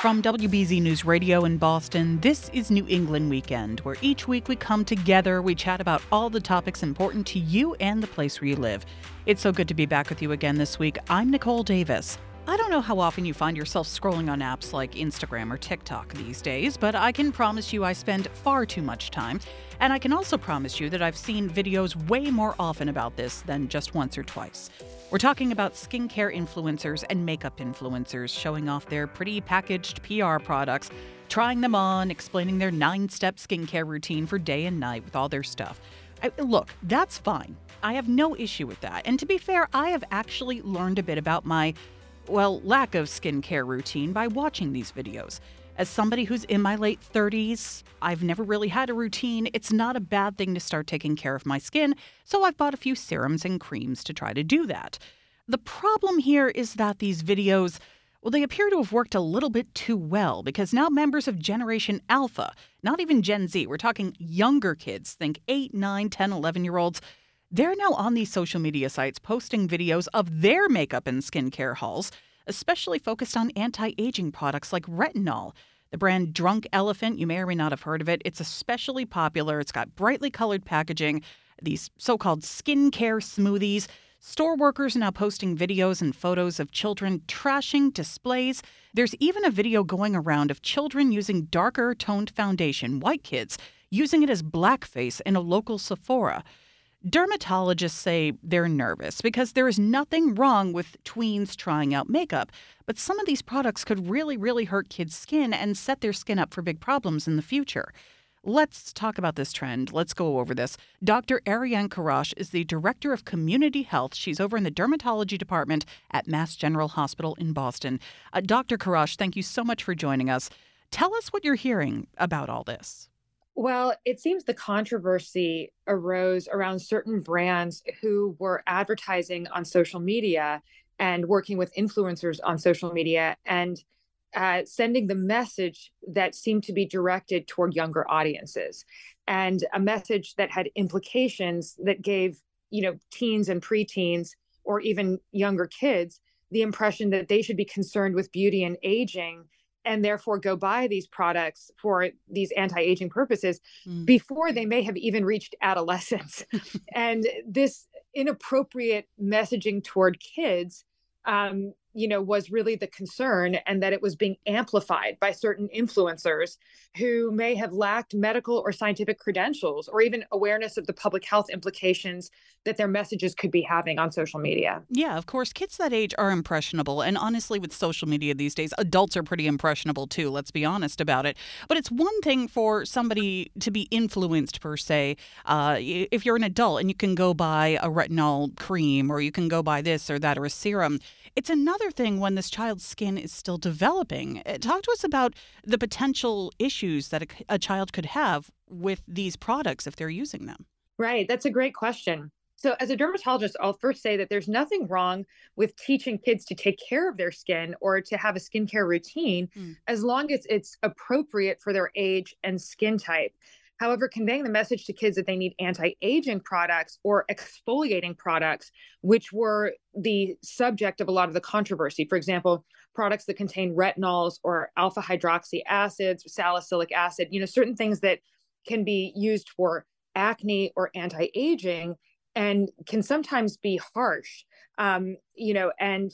From WBZ News Radio in Boston, this is New England Weekend, where each week we come together, we chat about all the topics important to you and the place where you live. It's so good to be back with you again this week. I'm Nichole Davis. I don't know how often you find yourself scrolling on apps like Instagram or TikTok these days, but I can promise you I spend far too much time. And I can also promise you that I've seen videos way more often about this than just once or twice. We're talking about skincare influencers and makeup influencers showing off their pretty packaged PR products, trying them on, explaining their nine step skincare routine for day and night with all their stuff. I, look, that's fine. I have no issue with that. And to be fair, I have actually learned a bit about my, well, lack of skincare routine by watching these videos. As somebody who's in my late 30s, I've never really had a routine. It's not a bad thing to start taking care of my skin, so I've bought a few serums and creams to try to do that. The problem here is that these videos, well, they appear to have worked a little bit too well because now members of Generation Alpha, not even Gen Z, we're talking younger kids, think 8, 9, 10, 11 year olds, they're now on these social media sites posting videos of their makeup and skincare hauls especially focused on anti aging products like retinol. The brand Drunk Elephant, you may or may not have heard of it. It's especially popular. It's got brightly colored packaging, these so called skincare smoothies. Store workers are now posting videos and photos of children trashing displays. There's even a video going around of children using darker toned foundation, white kids, using it as blackface in a local Sephora. Dermatologists say they're nervous because there is nothing wrong with tweens trying out makeup, but some of these products could really, really hurt kids' skin and set their skin up for big problems in the future. Let's talk about this trend. Let's go over this. Dr. Arianne Kourosh is the Director of Community Health. She's over in the dermatology department at Mass General Hospital in Boston. Uh, Dr. Kourosh, thank you so much for joining us. Tell us what you're hearing about all this. Well, it seems the controversy arose around certain brands who were advertising on social media and working with influencers on social media and uh, sending the message that seemed to be directed toward younger audiences and a message that had implications that gave you know teens and preteens or even younger kids the impression that they should be concerned with beauty and aging and therefore go buy these products for these anti-aging purposes mm. before they may have even reached adolescence and this inappropriate messaging toward kids um, you know was really the concern and that it was being amplified by certain influencers who may have lacked medical or scientific credentials or even awareness of the public health implications that their messages could be having on social media. Yeah, of course kids that age are impressionable and honestly with social media these days adults are pretty impressionable too, let's be honest about it. But it's one thing for somebody to be influenced per se uh, if you're an adult and you can go buy a retinol cream or you can go buy this or that or a serum it's another thing when this child's skin is still developing. Uh, talk to us about the potential issues that a, a child could have with these products if they're using them. Right. That's a great question. So, as a dermatologist, I'll first say that there's nothing wrong with teaching kids to take care of their skin or to have a skincare routine mm. as long as it's appropriate for their age and skin type. However, conveying the message to kids that they need anti aging products or exfoliating products, which were the subject of a lot of the controversy, for example, products that contain retinols or alpha hydroxy acids, salicylic acid, you know, certain things that can be used for acne or anti aging and can sometimes be harsh, um, you know, and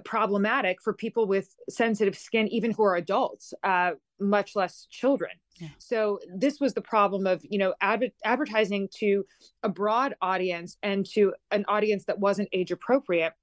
problematic for people with sensitive skin, even who are adults, uh, much less children. Yeah. So this was the problem of you know adver- advertising to a broad audience and to an audience that wasn't age appropriate.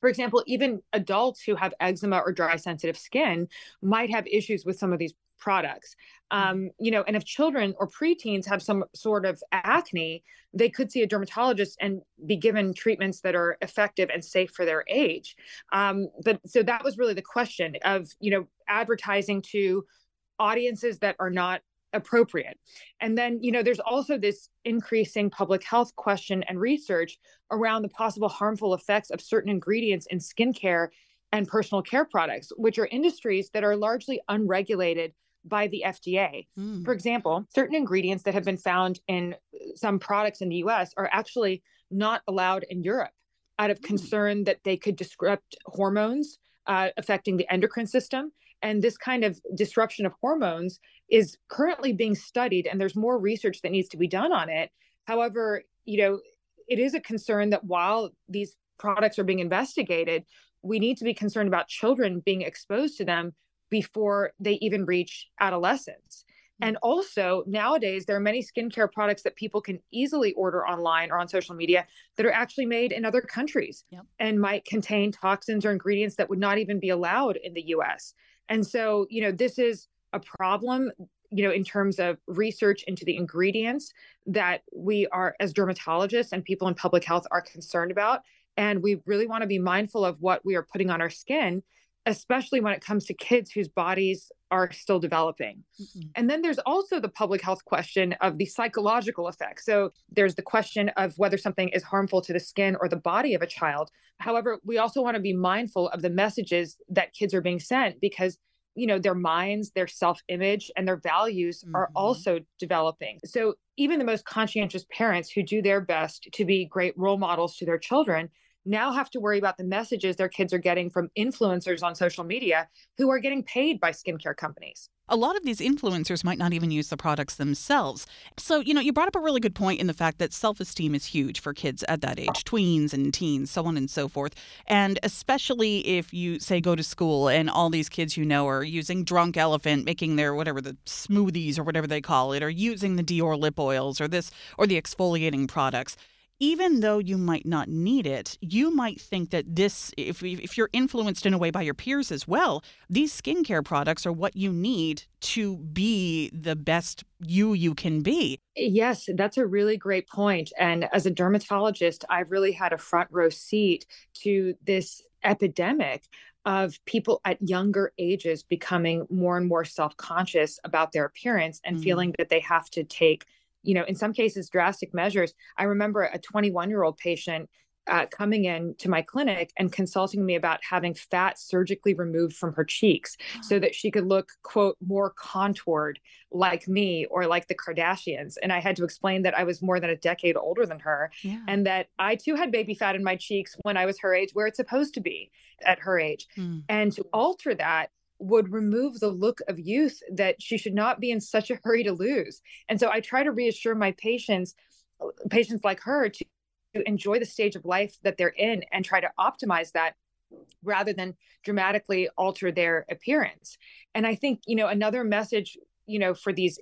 For example, even adults who have eczema or dry sensitive skin might have issues with some of these products. Um, you know, and if children or preteens have some sort of acne, they could see a dermatologist and be given treatments that are effective and safe for their age. Um, but so that was really the question of, you know, advertising to audiences that are not appropriate. And then, you know, there's also this increasing public health question and research around the possible harmful effects of certain ingredients in skincare and personal care products, which are industries that are largely unregulated by the FDA. Mm. For example, certain ingredients that have been found in some products in the US are actually not allowed in Europe out of mm. concern that they could disrupt hormones uh, affecting the endocrine system. And this kind of disruption of hormones is currently being studied, and there's more research that needs to be done on it. However, you know, it is a concern that while these products are being investigated, we need to be concerned about children being exposed to them before they even reach adolescence. Mm. And also, nowadays, there are many skincare products that people can easily order online or on social media that are actually made in other countries yep. and might contain toxins or ingredients that would not even be allowed in the US. And so, you know, this is a problem, you know, in terms of research into the ingredients that we are, as dermatologists and people in public health, are concerned about. And we really want to be mindful of what we are putting on our skin, especially when it comes to kids whose bodies are still developing. Mm-hmm. And then there's also the public health question of the psychological effects. So there's the question of whether something is harmful to the skin or the body of a child. However, we also want to be mindful of the messages that kids are being sent because you know their minds their self-image and their values mm-hmm. are also developing so even the most conscientious parents who do their best to be great role models to their children now have to worry about the messages their kids are getting from influencers on social media who are getting paid by skincare companies. A lot of these influencers might not even use the products themselves. So, you know, you brought up a really good point in the fact that self esteem is huge for kids at that age, tweens and teens, so on and so forth. And especially if you, say, go to school and all these kids you know are using Drunk Elephant, making their whatever the smoothies or whatever they call it, or using the Dior lip oils or this or the exfoliating products even though you might not need it, you might think that this, if, if you're influenced in a way by your peers as well, these skincare products are what you need to be the best you you can be. Yes, that's a really great point. And as a dermatologist, I've really had a front row seat to this epidemic of people at younger ages becoming more and more self conscious about their appearance and mm. feeling that they have to take you know, in some cases, drastic measures. I remember a 21 year old patient uh, coming in to my clinic and consulting me about having fat surgically removed from her cheeks so that she could look quote more contoured like me or like the kardashians and i had to explain that i was more than a decade older than her yeah. and that i too had baby fat in my cheeks when i was her age where it's supposed to be at her age mm. and to alter that would remove the look of youth that she should not be in such a hurry to lose. And so I try to reassure my patients, patients like her, to, to enjoy the stage of life that they're in and try to optimize that rather than dramatically alter their appearance. And I think, you know, another message, you know, for these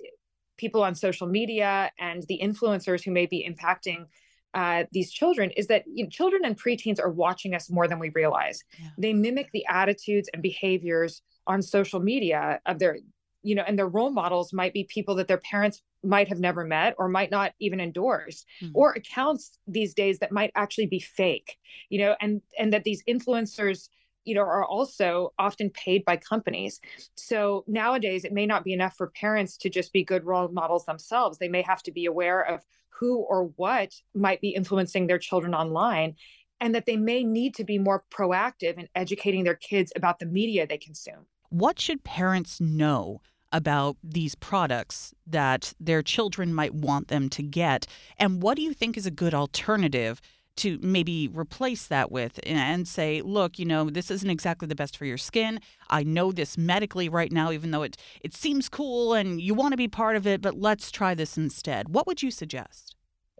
people on social media and the influencers who may be impacting uh, these children is that you know, children and preteens are watching us more than we realize. Yeah. They mimic the attitudes and behaviors on social media of their you know and their role models might be people that their parents might have never met or might not even endorse mm-hmm. or accounts these days that might actually be fake you know and and that these influencers you know are also often paid by companies. So nowadays it may not be enough for parents to just be good role models themselves. They may have to be aware of who or what might be influencing their children online and that they may need to be more proactive in educating their kids about the media they consume what should parents know about these products that their children might want them to get? And what do you think is a good alternative to maybe replace that with and say, look, you know, this isn't exactly the best for your skin. I know this medically right now, even though it, it seems cool and you want to be part of it, but let's try this instead. What would you suggest?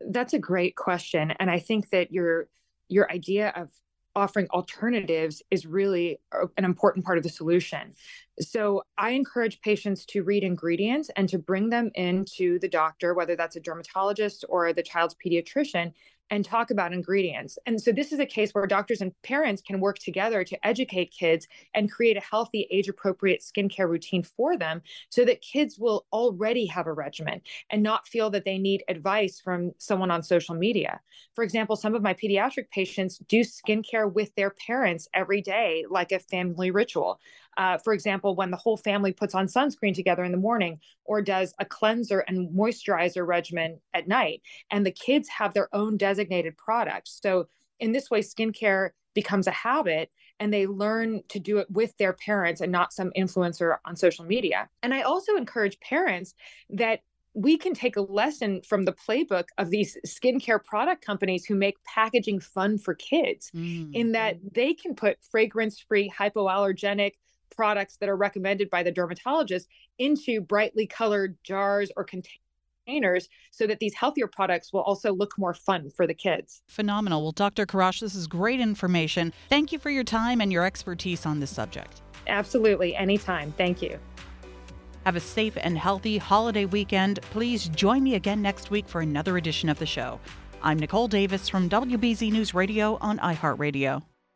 That's a great question. And I think that your your idea of offering alternatives is really an important part of the solution. So I encourage patients to read ingredients and to bring them into the doctor, whether that's a dermatologist or the child's pediatrician, and talk about ingredients. And so this is a case where doctors and parents can work together to educate kids and create a healthy, age appropriate skincare routine for them so that kids will already have a regimen and not feel that they need advice from someone on social media. For example, some of my pediatric patients do skincare with their parents every day, like a family ritual. Uh, for example, when the whole family puts on sunscreen together in the morning or does a cleanser and moisturizer regimen at night, and the kids have their own designated products. So, in this way, skincare becomes a habit and they learn to do it with their parents and not some influencer on social media. And I also encourage parents that we can take a lesson from the playbook of these skincare product companies who make packaging fun for kids mm. in that they can put fragrance free hypoallergenic products that are recommended by the dermatologist into brightly colored jars or containers so that these healthier products will also look more fun for the kids. Phenomenal. Well, Dr. Kourosh, this is great information. Thank you for your time and your expertise on this subject. Absolutely. Anytime. Thank you. Have a safe and healthy holiday weekend. Please join me again next week for another edition of the show. I'm Nichole Davis from WBZ News Radio on iHeartRadio.